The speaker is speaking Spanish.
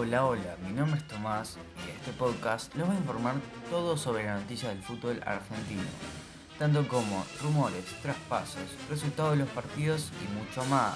Hola, hola, mi nombre es Tomás y este podcast les voy a informar todo sobre la noticia del fútbol argentino, tanto como rumores, traspasos, resultados de los partidos y mucho más.